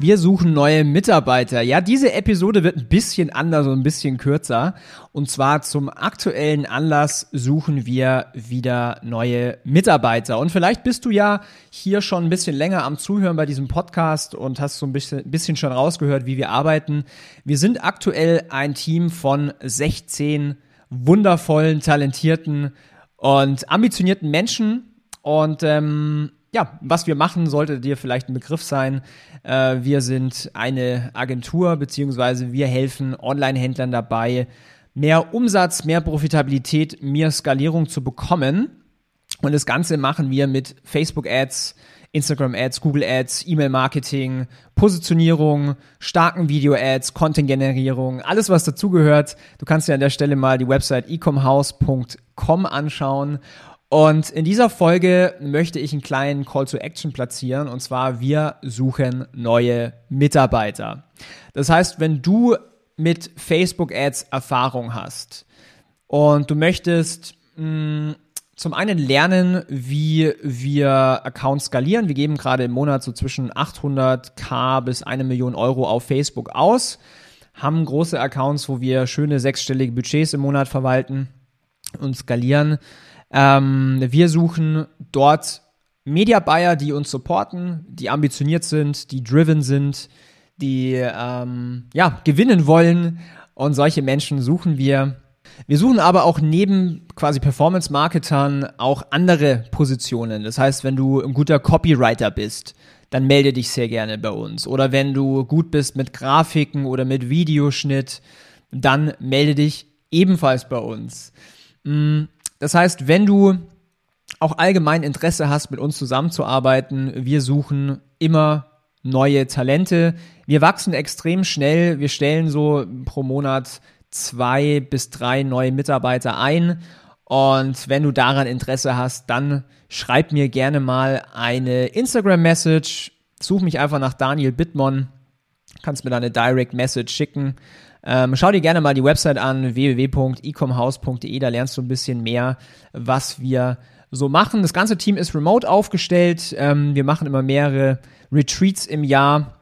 Wir suchen neue Mitarbeiter. Ja, diese Episode wird ein bisschen anders und ein bisschen kürzer. Und zwar zum aktuellen Anlass suchen wir wieder neue Mitarbeiter. Und vielleicht bist du ja hier schon ein bisschen länger am Zuhören bei diesem Podcast und hast so ein bisschen, bisschen schon rausgehört, wie wir arbeiten. Wir sind aktuell ein Team von 16 wundervollen, talentierten und ambitionierten Menschen. Und ähm, ja, was wir machen, sollte dir vielleicht ein Begriff sein. Äh, wir sind eine Agentur, beziehungsweise wir helfen Online-Händlern dabei, mehr Umsatz, mehr Profitabilität, mehr Skalierung zu bekommen. Und das Ganze machen wir mit Facebook-Ads, Instagram-Ads, Google-Ads, E-Mail-Marketing, Positionierung, starken Video-Ads, Content-Generierung, alles was dazugehört. Du kannst dir an der Stelle mal die Website ecomhouse.com anschauen und in dieser Folge möchte ich einen kleinen Call to Action platzieren und zwar wir suchen neue Mitarbeiter. Das heißt, wenn du mit Facebook Ads Erfahrung hast und du möchtest mh, mm, zum einen lernen, wie wir Accounts skalieren. Wir geben gerade im Monat so zwischen 800k bis eine Million Euro auf Facebook aus, haben große Accounts, wo wir schöne sechsstellige Budgets im Monat verwalten und skalieren. Ähm, wir suchen dort Media Buyer, die uns supporten, die ambitioniert sind, die driven sind, die ähm, ja gewinnen wollen und solche Menschen suchen wir. Wir suchen aber auch neben quasi Performance-Marketern auch andere Positionen. Das heißt, wenn du ein guter Copywriter bist, dann melde dich sehr gerne bei uns. Oder wenn du gut bist mit Grafiken oder mit Videoschnitt, dann melde dich ebenfalls bei uns. Mm, das heißt, wenn du auch allgemein Interesse hast, mit uns zusammenzuarbeiten, wir suchen immer neue Talente. Wir wachsen extrem schnell. Wir stellen so pro Monat zwei bis drei neue Mitarbeiter ein. Und wenn du daran Interesse hast, dann schreib mir gerne mal eine Instagram-Message. Such mich einfach nach Daniel Bittmann. Kannst mir da eine Direct Message schicken. Ähm, schau dir gerne mal die Website an, www.ecomhouse.de, da lernst du ein bisschen mehr, was wir so machen. Das ganze Team ist remote aufgestellt. Ähm, wir machen immer mehrere Retreats im Jahr.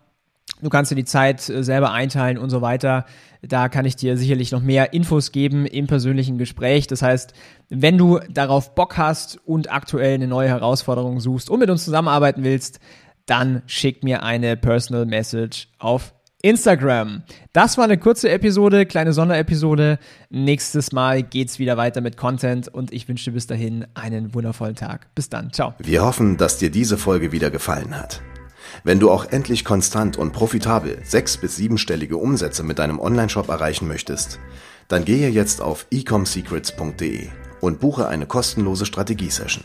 Du kannst dir die Zeit äh, selber einteilen und so weiter. Da kann ich dir sicherlich noch mehr Infos geben im persönlichen Gespräch. Das heißt, wenn du darauf Bock hast und aktuell eine neue Herausforderung suchst und mit uns zusammenarbeiten willst, dann schick mir eine Personal Message auf Instagram. Das war eine kurze Episode, kleine Sonderepisode. Nächstes Mal geht's wieder weiter mit Content und ich wünsche dir bis dahin einen wundervollen Tag. Bis dann. Ciao. Wir hoffen, dass dir diese Folge wieder gefallen hat. Wenn du auch endlich konstant und profitabel sechs- bis siebenstellige Umsätze mit deinem Onlineshop erreichen möchtest, dann gehe jetzt auf ecomsecrets.de und buche eine kostenlose Strategiesession.